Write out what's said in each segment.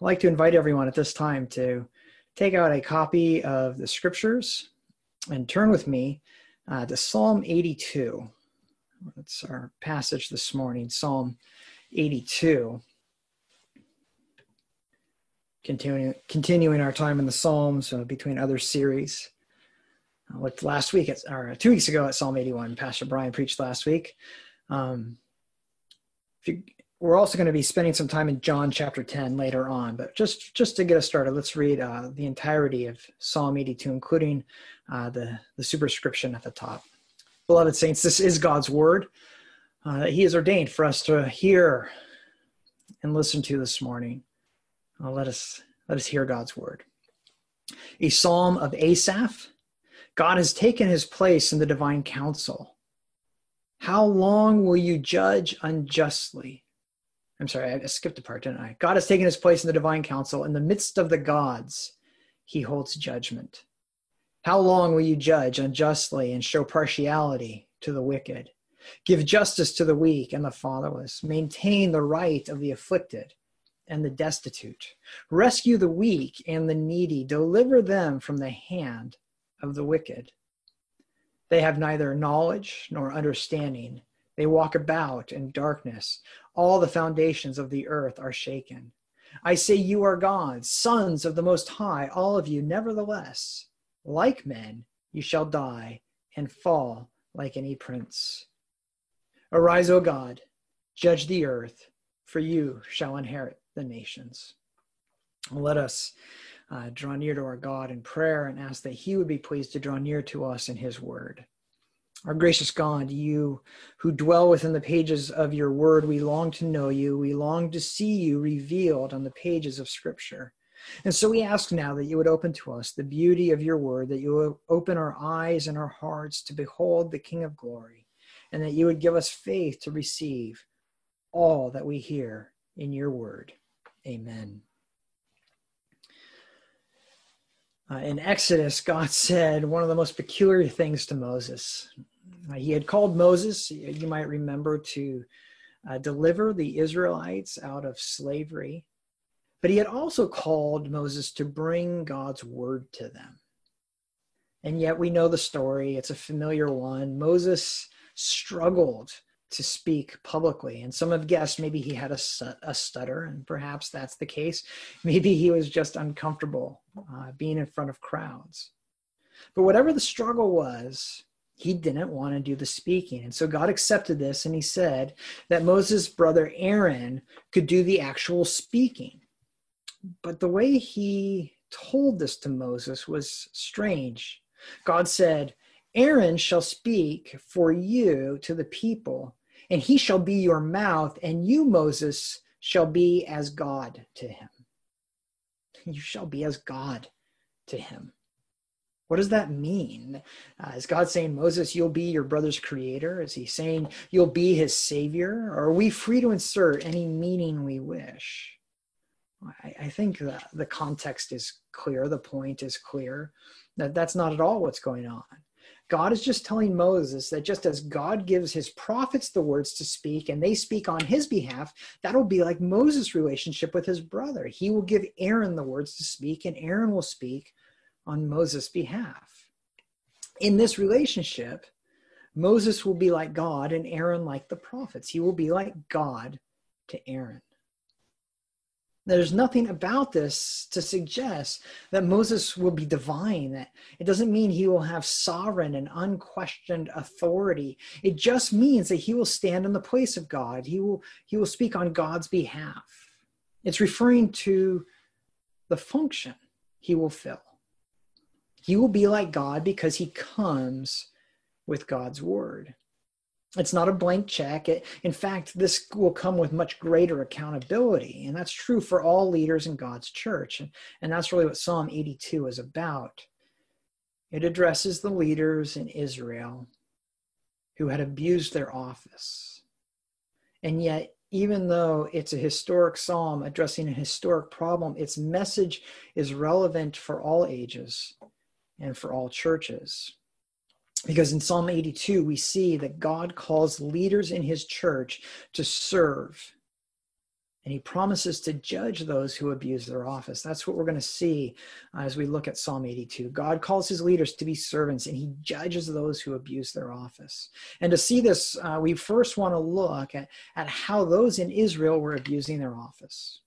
I'd like to invite everyone at this time to take out a copy of the scriptures and turn with me uh, to Psalm 82. That's our passage this morning, Psalm 82. Continuing, continuing our time in the Psalms uh, between other series. I looked last week, at, or two weeks ago at Psalm 81. Pastor Brian preached last week. Um, if you we're also going to be spending some time in John chapter 10 later on, but just just to get us started, let's read uh, the entirety of Psalm 82, including uh, the the superscription at the top. Beloved saints, this is God's word uh, that He has ordained for us to hear and listen to this morning. Uh, let us let us hear God's word. A psalm of Asaph. God has taken His place in the divine council. How long will you judge unjustly? I'm sorry, I skipped a part, didn't I? God has taken his place in the divine council. In the midst of the gods, he holds judgment. How long will you judge unjustly and show partiality to the wicked? Give justice to the weak and the fatherless. Maintain the right of the afflicted and the destitute. Rescue the weak and the needy. Deliver them from the hand of the wicked. They have neither knowledge nor understanding. They walk about in darkness all the foundations of the earth are shaken. I say, You are gods, sons of the Most High, all of you. Nevertheless, like men, you shall die and fall like any prince. Arise, O God, judge the earth, for you shall inherit the nations. Let us uh, draw near to our God in prayer and ask that He would be pleased to draw near to us in His word. Our gracious God, you who dwell within the pages of your word, we long to know you. We long to see you revealed on the pages of Scripture. And so we ask now that you would open to us the beauty of your word, that you would open our eyes and our hearts to behold the King of glory, and that you would give us faith to receive all that we hear in your word. Amen. Uh, in Exodus, God said one of the most peculiar things to Moses. Uh, he had called Moses, you might remember, to uh, deliver the Israelites out of slavery, but he had also called Moses to bring God's word to them. And yet we know the story, it's a familiar one. Moses struggled to speak publicly. And some have guessed maybe he had a, a stutter, and perhaps that's the case. Maybe he was just uncomfortable uh, being in front of crowds. But whatever the struggle was, he didn't want to do the speaking. And so God accepted this and he said that Moses' brother Aaron could do the actual speaking. But the way he told this to Moses was strange. God said, Aaron shall speak for you to the people, and he shall be your mouth, and you, Moses, shall be as God to him. You shall be as God to him. What does that mean? Uh, is God saying, Moses, you'll be your brother's creator? Is he saying you'll be his savior? Or are we free to insert any meaning we wish? I, I think the, the context is clear, the point is clear. That that's not at all what's going on. God is just telling Moses that just as God gives his prophets the words to speak and they speak on his behalf, that'll be like Moses' relationship with his brother. He will give Aaron the words to speak, and Aaron will speak on Moses' behalf. In this relationship, Moses will be like God and Aaron like the prophets. He will be like God to Aaron. There's nothing about this to suggest that Moses will be divine. It doesn't mean he will have sovereign and unquestioned authority. It just means that he will stand in the place of God. He will he will speak on God's behalf. It's referring to the function he will fill. He will be like God because he comes with God's word. It's not a blank check. It, in fact, this will come with much greater accountability. And that's true for all leaders in God's church. And, and that's really what Psalm 82 is about. It addresses the leaders in Israel who had abused their office. And yet, even though it's a historic psalm addressing a historic problem, its message is relevant for all ages and for all churches. Because in Psalm 82, we see that God calls leaders in his church to serve and he promises to judge those who abuse their office. That's what we're going to see as we look at Psalm 82. God calls his leaders to be servants, and he judges those who abuse their office. And to see this, uh, we first want to look at, at how those in Israel were abusing their office.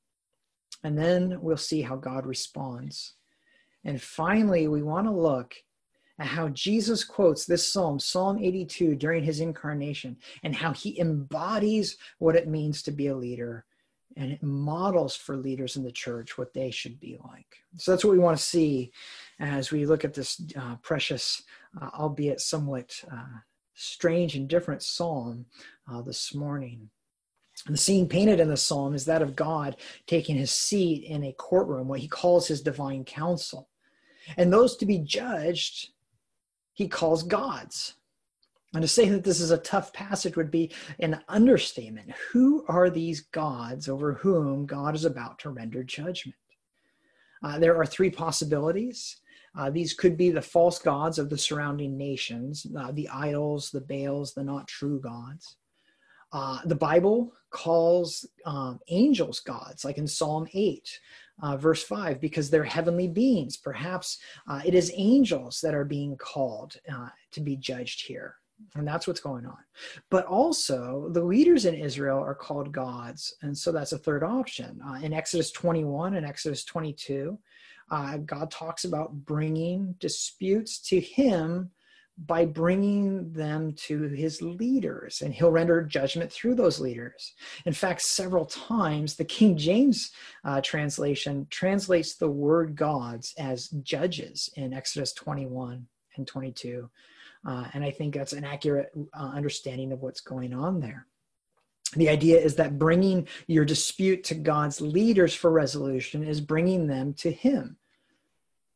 And then we'll see how God responds. And finally, we want to look at how Jesus quotes this psalm, Psalm 82, during his incarnation, and how he embodies what it means to be a leader and it models for leaders in the church what they should be like. So that's what we want to see as we look at this uh, precious, uh, albeit somewhat uh, strange and different psalm uh, this morning. And the scene painted in the psalm is that of God taking his seat in a courtroom, what he calls his divine council. And those to be judged, he calls gods. And to say that this is a tough passage would be an understatement. Who are these gods over whom God is about to render judgment? Uh, there are three possibilities. Uh, these could be the false gods of the surrounding nations, uh, the idols, the Baals, the not true gods. Uh, the Bible calls um, angels gods, like in Psalm 8, uh, verse 5, because they're heavenly beings. Perhaps uh, it is angels that are being called to be judged here. And that's what's going on. But also, the leaders in Israel are called gods. And so that's a third option. Uh, in Exodus 21 and Exodus 22, uh, God talks about bringing disputes to him by bringing them to his leaders, and he'll render judgment through those leaders. In fact, several times the King James uh, translation translates the word gods as judges in Exodus 21 and 22. Uh, and I think that's an accurate uh, understanding of what's going on there. The idea is that bringing your dispute to God's leaders for resolution is bringing them to Him.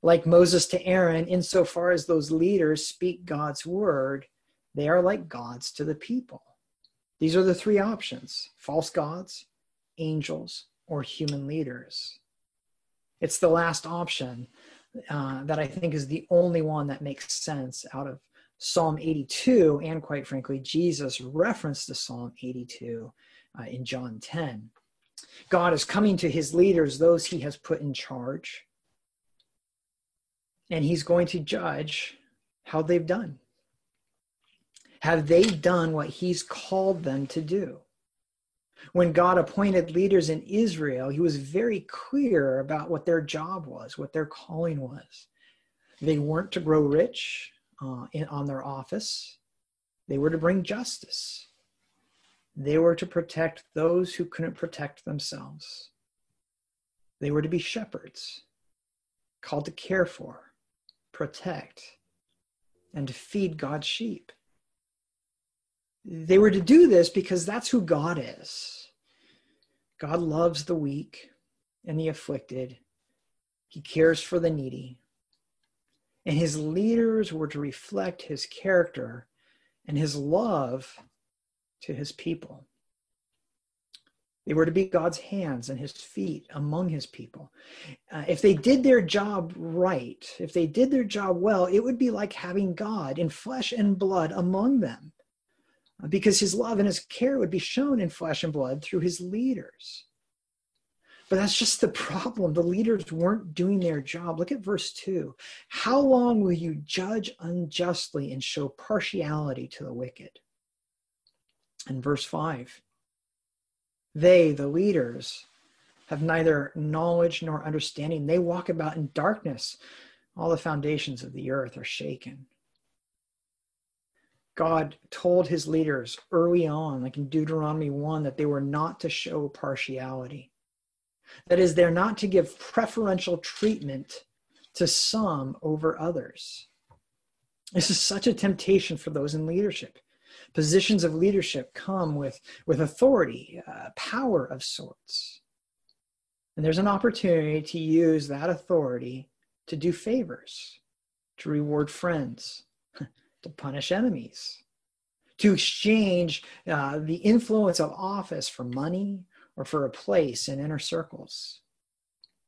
Like Moses to Aaron, insofar as those leaders speak God's word, they are like gods to the people. These are the three options false gods, angels, or human leaders. It's the last option uh, that I think is the only one that makes sense out of Psalm 82, and quite frankly, Jesus referenced the Psalm 82 uh, in John 10. God is coming to his leaders, those he has put in charge, and he's going to judge how they've done. Have they done what he's called them to do? When God appointed leaders in Israel, he was very clear about what their job was, what their calling was. They weren't to grow rich, uh, in, on their office. They were to bring justice. They were to protect those who couldn't protect themselves. They were to be shepherds, called to care for, protect, and to feed God's sheep. They were to do this because that's who God is. God loves the weak and the afflicted. He cares for the needy and his leaders were to reflect his character and his love to his people. They were to be God's hands and his feet among his people. Uh, if they did their job right, if they did their job well, it would be like having God in flesh and blood among them, uh, because his love and his care would be shown in flesh and blood through his leaders. But that's just the problem. The leaders weren't doing their job. Look at verse 2. How long will you judge unjustly and show partiality to the wicked? And verse 5. They, the leaders, have neither knowledge nor understanding. They walk about in darkness. All the foundations of the earth are shaken. God told his leaders early on, like in Deuteronomy 1, that they were not to show partiality. That is, they're not to give preferential treatment to some over others. This is such a temptation for those in leadership. Positions of leadership come with, with authority, uh, power of sorts. And there's an opportunity to use that authority to do favors, to reward friends, to punish enemies, to exchange uh, the influence of office for money or for a place in inner circles.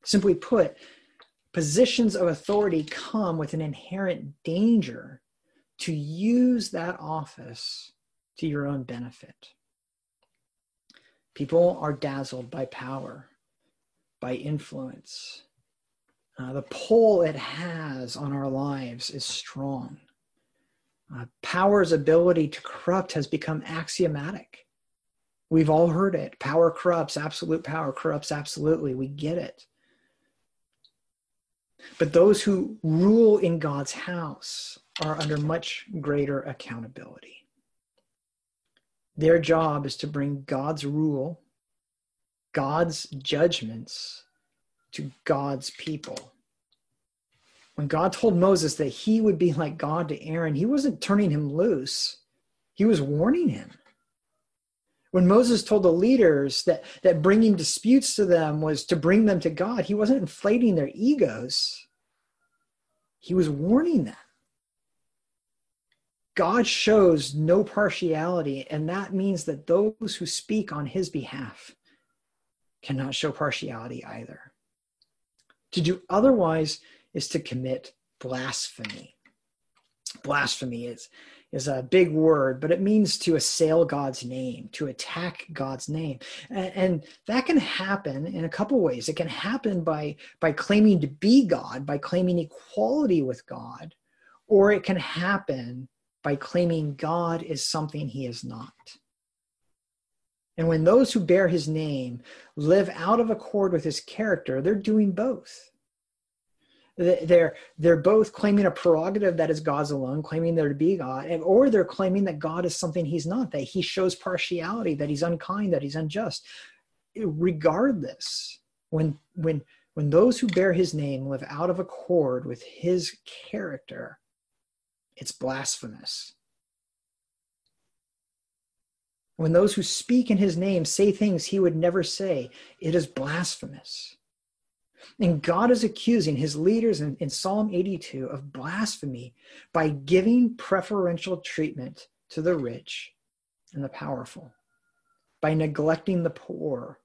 Simply put, positions of authority come with an inherent danger to use that office to your own benefit. People are dazzled by power, by influence. Uh, the pull it has on our lives is strong. Uh, power's ability to corrupt has become axiomatic. We've all heard it. Power corrupts, absolute power corrupts absolutely. We get it. But those who rule in God's house are under much greater accountability. Their job is to bring God's rule, God's judgments to God's people. When God told Moses that he would be like God to Aaron, he wasn't turning him loose, he was warning him. When Moses told the leaders that, that bringing disputes to them was to bring them to God, he wasn't inflating their egos, he was warning them. God shows no partiality, and that means that those who speak on his behalf cannot show partiality either. To do otherwise is to commit blasphemy. Blasphemy is, is a big word, but it means to assail God's name, to attack God's name. And, and, that can happen in a couple ways. It can happen by, by claiming to be God, by claiming equality with God, or it can happen by claiming God is something he is not. And when those who bear his name live out of accord with his character, they're doing both. They're, they're both claiming a prerogative that is God's alone, claiming there to be God, and, or they're claiming that God is something he's not, that he shows partiality, that he's unkind, that he's unjust. Regardless, when, when, when those who bear his name live out of accord with his character, it's blasphemous. When those who speak in his name say things he would never say, it is blasphemous. And God is accusing his leaders in, in, Psalm 82 of blasphemy by giving preferential treatment to the rich and the powerful, by neglecting the poor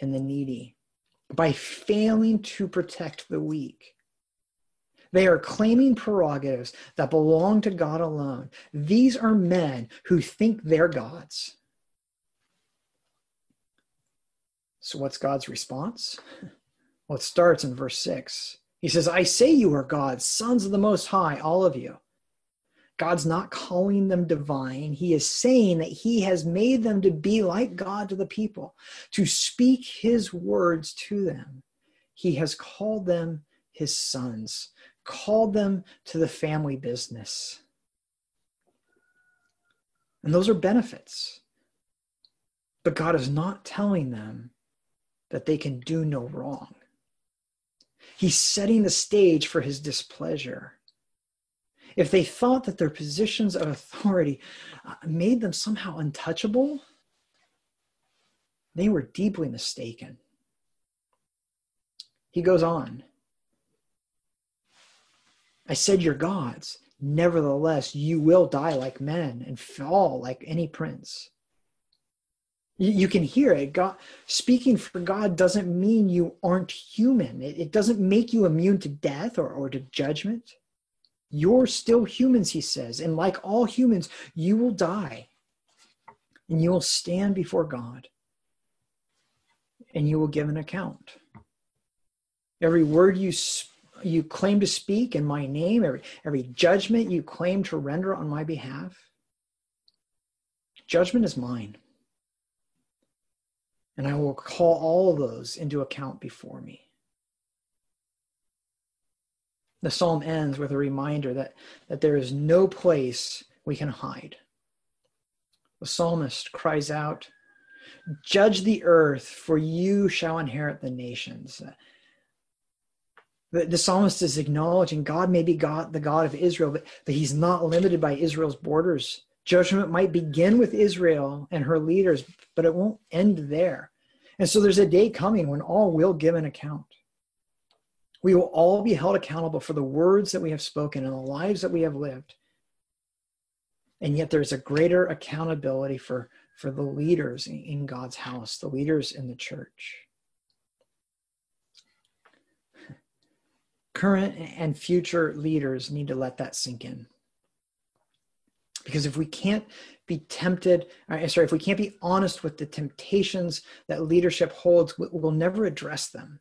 and the needy, by failing to protect the weak, they are claiming prerogatives that belong to God alone. These are men who think they're gods. So, what's God's response? Well, it starts in verse 6. He says, I say you are gods, sons of the Most High, all of you. God's not calling them divine. He is saying that He has made them to be like God to the people, to speak His words to them. He has called them His sons called them to the family business. And those are benefits. But God is not telling them that they can do no wrong. He's setting the stage for his displeasure. If they thought that their positions of authority uh, made them somehow untouchable, they were deeply mistaken. He goes on. I said you're gods. Nevertheless, you will die like men and fall like any prince. You, can hear it. God speaking for God doesn't mean you aren't human. It, it doesn't make you immune to death or, or to judgment. You're still humans, he says, and like all humans, you will die. And you will stand before God. And you will give an account. Every word you speak you claim to speak in my name, every, every judgment you claim to render on my behalf, judgment is mine. And I will call all those into account before me. The psalm ends with a reminder that, that there is no place we can hide. The psalmist cries out, Judge the earth, for you shall inherit the nations. The, the psalmist is acknowledging God may be God, the God of Israel, but, but he's not limited by Israel's borders. Judgment might begin with Israel and her leaders, but it won't end there. And so there's a day coming when all will give an account. We will all be held accountable for the words that we have spoken and the lives that we have lived. And yet there's a greater accountability for, for the leaders in God's house, the leaders in the church. Current and future leaders need to let that sink in. Because if we can't be tempted, sorry, if we can't be honest with the temptations that leadership holds, we'll never address them.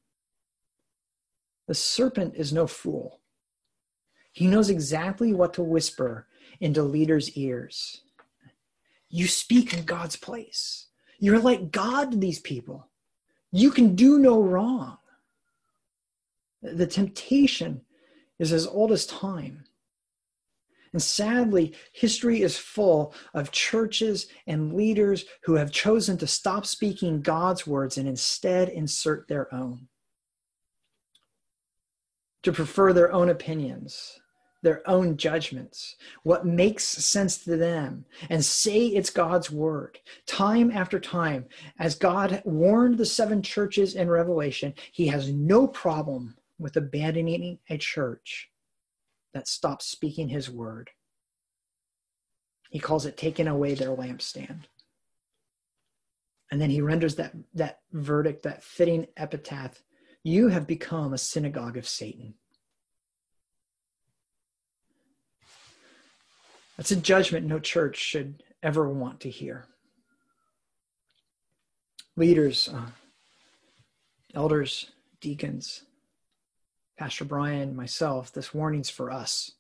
The serpent is no fool. He knows exactly what to whisper into leaders' ears. You speak in God's place. You're like God to these people. You can do no wrong. The temptation is as old as time. And sadly, history is full of churches and leaders who have chosen to stop speaking God's words and instead insert their own, to prefer their own opinions, their own judgments, what makes sense to them, and say it's God's word. Time after time, as God warned the seven churches in Revelation, he has no problem with abandoning a church that stops speaking his word. He calls it taking away their lampstand. And then he renders that, that verdict, that fitting epitaph You have become a synagogue of Satan. That's a judgment no church should ever want to hear. Leaders, uh, elders, deacons, Pastor Brian, myself, this warning's for us.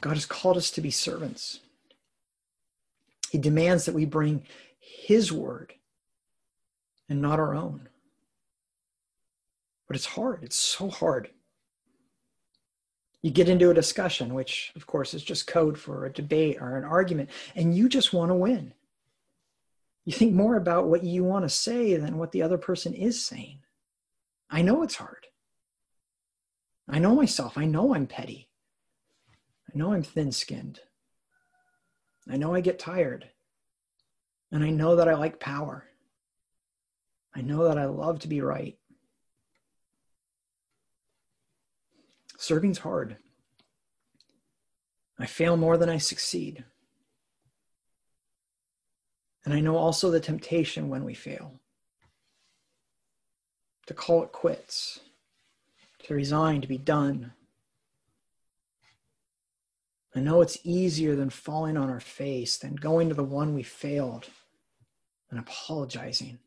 God has called us to be servants. He demands that we bring His word and not our own. But it's hard. It's so hard you get into a discussion, which of course is just code for a debate or an argument, and you just want to win. You think more about what you want to say than what the other person is saying. I know it's hard. I know myself. I know I'm petty. I know I'm thin skinned. I know I get tired. And I know that I like power. I know that I love to be right. Serving's hard. I fail more than I succeed. And I know also the temptation when we fail to call it quits, to resign, to be done. I know it's easier than falling on our face, than going to the one we failed and apologizing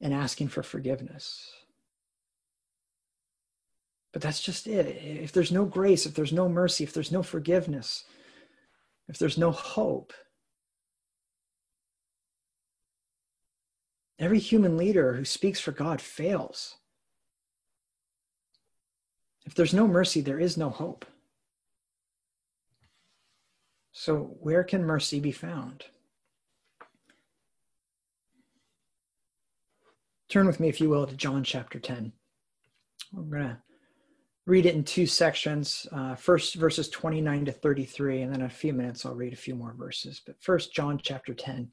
and asking for forgiveness. But that's just it. If there's no grace, if there's no mercy, if there's no forgiveness, if there's no hope, every human leader who speaks for God fails. If there's no mercy, there is no hope. So, where can mercy be found? Turn with me, if you will, to John chapter 10. I'm going to read it in two sections. Uh, first, verses 29 to 33, and then in a few minutes I'll read a few more verses. But first, John chapter 10,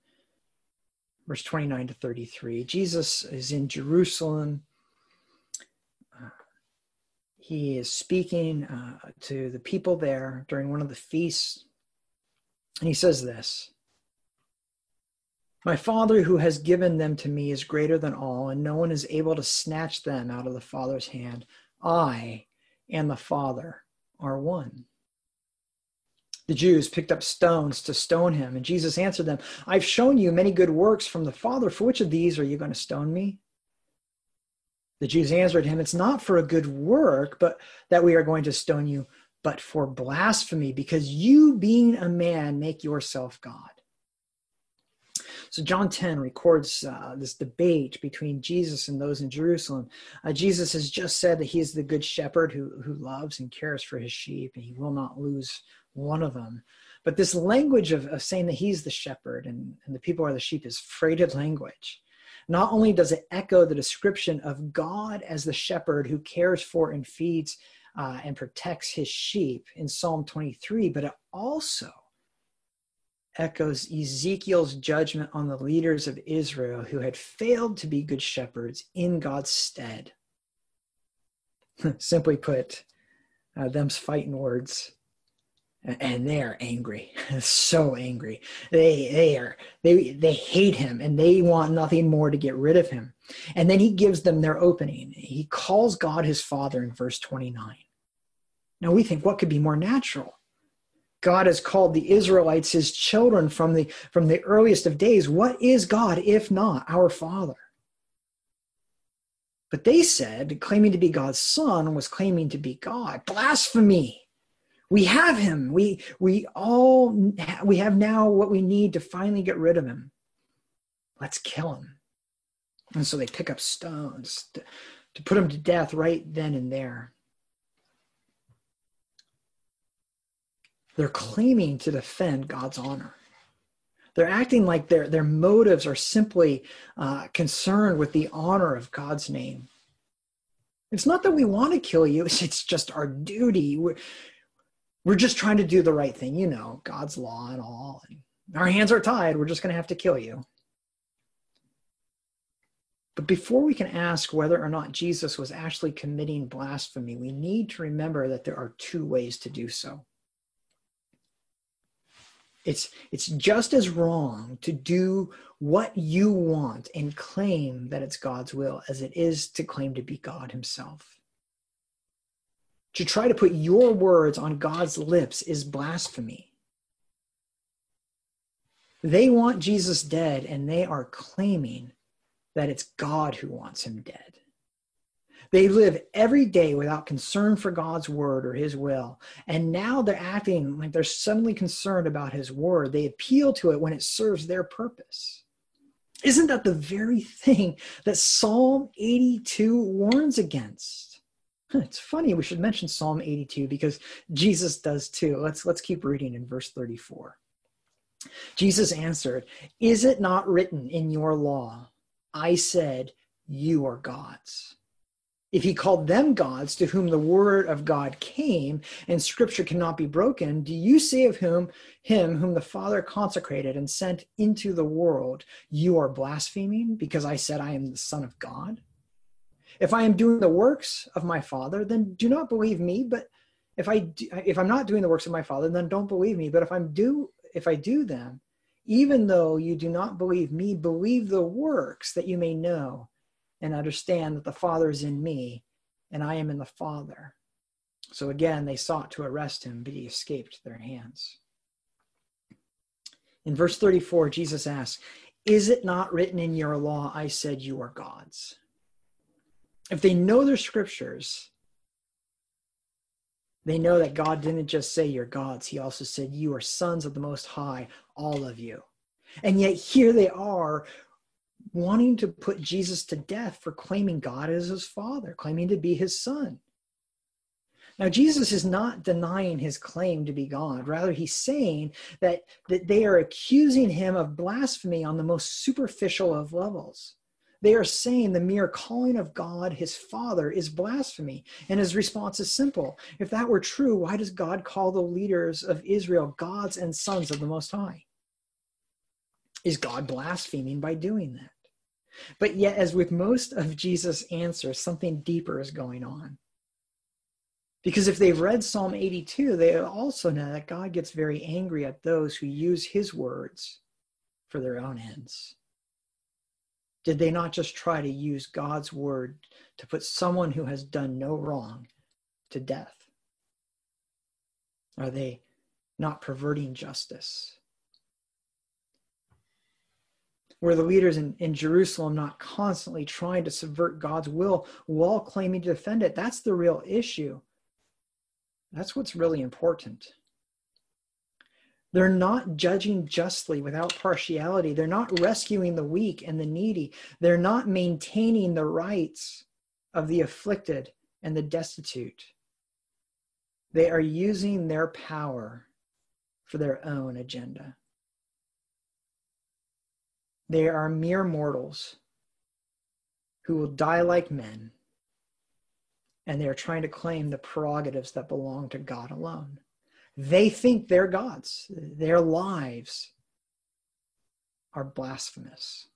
verse 29 to 33. Jesus is in Jerusalem. Uh, he is speaking uh, to the people there during one of the feasts. And he says this My Father, who has given them to me, is greater than all, and no one is able to snatch them out of the Father's hand. I and the Father are one. The Jews picked up stones to stone him, and Jesus answered them, I've shown you many good works from the Father. For which of these are you going to stone me? The Jews answered him, It's not for a good work, but that we are going to stone you, but for blasphemy, because you, being a man, make yourself God. So John 10 records uh, this debate between Jesus and those in Jerusalem. Uh, Jesus has just said that he is the good shepherd who, who loves and cares for his sheep, and he will not lose one of them. But this language of, of saying that he's the shepherd and, and the people are the sheep is freighted language. Not only does it echo the description of God as the shepherd who cares for and feeds uh, and protects his sheep in Psalm 23, but it also echoes Ezekiel's judgment on the leaders of Israel who had failed to be good shepherds in God's stead. Simply put, uh, them's fighting words. And they are angry, so angry. They they are they they hate him, and they want nothing more to get rid of him. And then he gives them their opening. He calls God his Father in verse twenty nine. Now we think, what could be more natural? God has called the Israelites his children from the, from the earliest of days. What is God if not our Father? But they said, claiming to be God's son was claiming to be God. Blasphemy. We have him. We, we all, we have now what we need to finally get rid of him. Let's kill him. And so they pick up stones to, to put him to death right then and there. They're claiming to defend God's honor. They're acting like their, their motives are simply uh, concerned with the honor of God's name. It's not that we want to kill you, it's just our duty. We're, we're just trying to do the right thing, you know, God's law and all. And our hands are tied. We're just going to have to kill you. But before we can ask whether or not Jesus was actually committing blasphemy, we need to remember that there are two ways to do so. It's, it's just as wrong to do what you want and claim that it's God's will as it is to claim to be God Himself. To try to put your words on God's lips is blasphemy. They want Jesus dead, and they are claiming that it's God who wants him dead. They live every day without concern for God's word or his will. And now they're acting like they're suddenly concerned about his word. They appeal to it when it serves their purpose. Isn't that the very thing that Psalm 82 warns against? It's funny we should mention Psalm 82 because Jesus does too. Let's let's keep reading in verse 34. Jesus answered, "Is it not written in your law, I said, you are gods?" If he called them gods to whom the word of God came and scripture cannot be broken, do you say of whom him whom the Father consecrated and sent into the world, you are blaspheming because I said I am the Son of God? If I am doing the works of my Father, then do not believe me, but if I do, if I'm not doing the works of my Father, then don't believe me. But if I'm do if I do them, even though you do not believe me, believe the works that you may know and understand that the Father is in me and I am in the Father. So again, they sought to arrest him, but he escaped their hands. In verse 34, Jesus asks, Is it not written in your law, I said you are gods? If they know their scriptures, they know that God didn't just say you're gods, He also said you are sons of the Most High, all of you. And yet here they are wanting to put Jesus to death for claiming God as his father, claiming to be his son. Now, Jesus is not denying his claim to be God. Rather, he's saying that, that they are accusing him of blasphemy on the most superficial of levels. They are saying the mere calling of God his Father is blasphemy. And his response is simple. If that were true, why does God call the leaders of Israel gods and sons of the Most High? Is God blaspheming by doing that? But yet, as with most of Jesus' answers, something deeper is going on. Because if they've read Psalm 82, they also know that God gets very angry at those who use his words for their own ends. Did they not just try to use God's word to put someone who has done no wrong to death? Are they not perverting justice? Were the leaders in, in Jerusalem not constantly trying to subvert God's will while claiming to defend it? That's the real issue. That's what's really important. They're not judging justly without partiality. They're not rescuing the weak and the needy. They're not maintaining the rights of the afflicted and the destitute. They are using their power for their own agenda. They are mere mortals who will die like men, and they are trying to claim the prerogatives that belong to God alone. They think they're gods, their lives are blasphemous.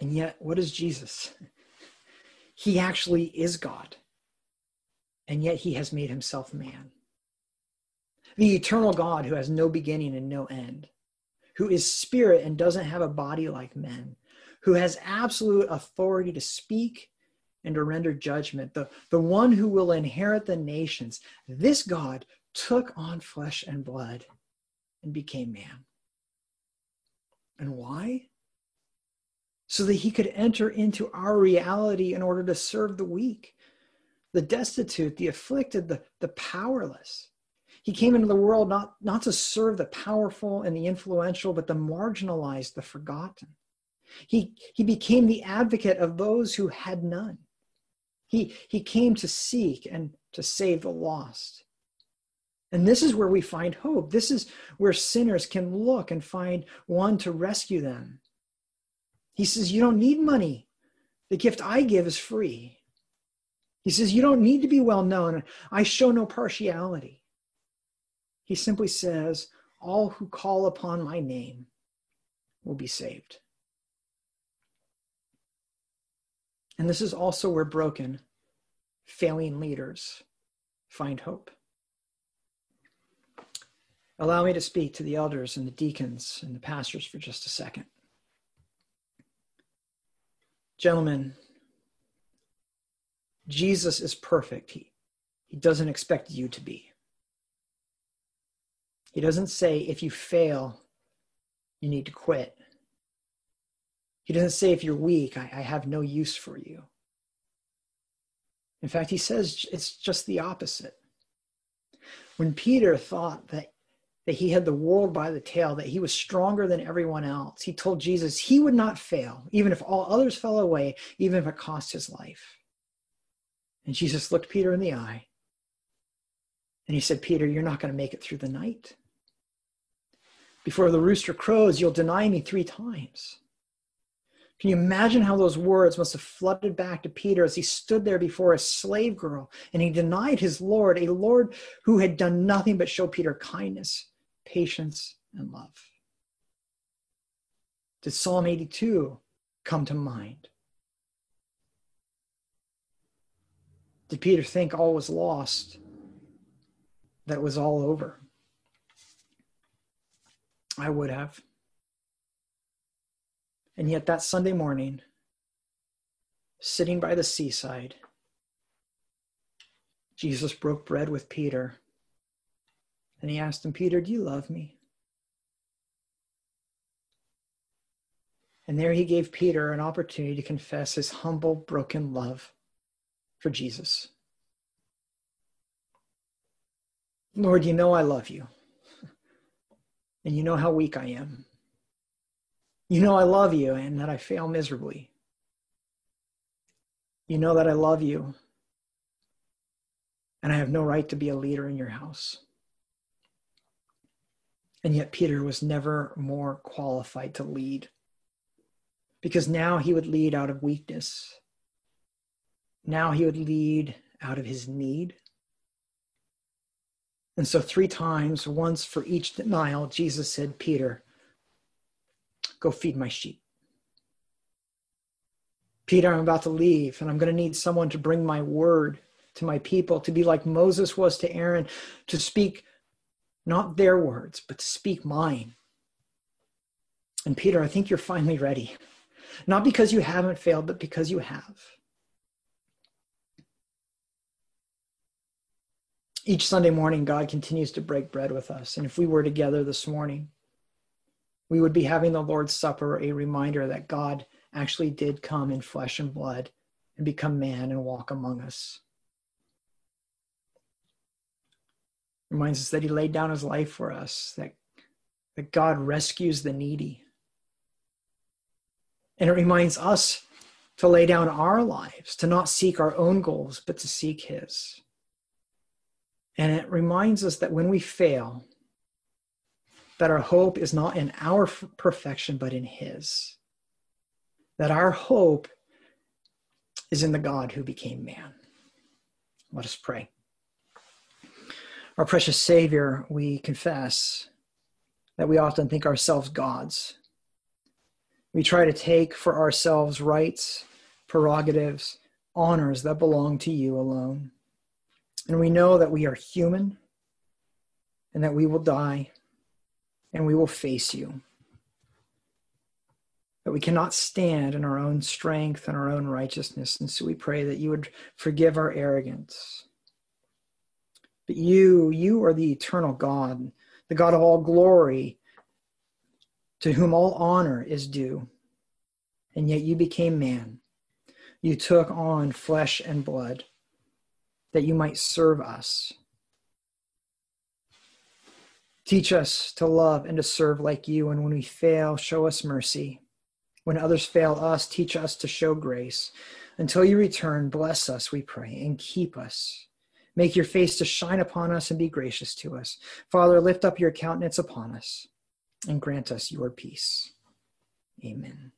And yet, what is Jesus? He actually is God, and yet he has made himself man. The eternal God who has no beginning and no end who is spirit and doesn't have a body like men, who has absolute authority to speak and to render judgment, the, the one who will inherit the nations, this God took on flesh and blood and became man. And why? So that he could enter into our reality in order to serve the weak, the destitute, the afflicted, the, the powerless. He came into the world not, not to serve the powerful and the influential, but the marginalized, the forgotten. He, he became the advocate of those who had none. He, he came to seek and to save the lost. And this is where we find hope. This is where sinners can look and find one to rescue them. He says, You don't need money. The gift I give is free. He says, You don't need to be well known. I show no partiality. He simply says, All who call upon my name will be saved. And this is also where broken, failing leaders find hope. Allow me to speak to the elders and the deacons and the pastors for just a second. Gentlemen, Jesus is perfect. He, he doesn't expect you to be. He doesn't say if you fail, you need to quit. He doesn't say if you're weak, I, I have no use for you. In fact, he says it's just the opposite. When Peter thought that that he had the world by the tail, that he was stronger than everyone else. He told Jesus he would not fail, even if all others fell away, even if it cost his life. And Jesus looked Peter in the eye and he said, Peter, you're not going to make it through the night. Before the rooster crows, you'll deny me three times. Can you imagine how those words must have flooded back to Peter as he stood there before a slave girl and he denied his Lord, a Lord who had done nothing but show Peter kindness patience, and love. Did Psalm 82 come to mind? Did Peter think all was lost, that was all over? I would have. And yet, that Sunday morning, sitting by the seaside, Jesus broke bread with Peter and he asked him, Peter, do you love me? And there he gave Peter an opportunity to confess his humble, broken love for Jesus. Lord, you know I love you. And you know how weak I am. You know I love you and that I fail miserably. You know that I love you and I have no right to be a leader in your house. And yet, Peter was never more qualified to lead because now he would lead out of weakness. Now he would lead out of his need. And so, three times, once for each denial, Jesus said, Peter, go feed my sheep. Peter, I'm about to leave, and I'm going to need someone to bring my word to my people, to be like Moses was to Aaron, to speak not their words, but to speak mine. And Peter, I think you're finally ready. Not because you haven't failed, but because you have. Each Sunday morning, God continues to break bread with us. And if we were together this morning, we would be having the Lord's Supper, a reminder that God actually did come in flesh and blood and become man and walk among us. reminds us that he laid down his life for us, that, that God rescues the needy. And it reminds us to lay down our lives, to not seek our own goals, but to seek his. And it reminds us that when we fail, that our hope is not in our perfection, but in his. That our hope is in the God who became man. Let us pray. Our precious Savior, we confess that we often think ourselves gods. We try to take for ourselves rights, prerogatives, honors that belong to you alone. And we know that we are human and that we will die and we will face you. that we cannot stand in our own strength and our own righteousness. And so we pray that you would forgive our arrogance. But you, you are the eternal God, the God of all glory, to whom all honor is due. And yet you became man. You took on flesh and blood that you might serve us. Teach us to love and to serve like you. And when we fail, show us mercy. When others fail us, teach us to show grace. Until you return, bless us, we pray, and keep us. Make your face to shine upon us and be gracious to us. Father, lift up your countenance upon us and grant us your peace. Amen.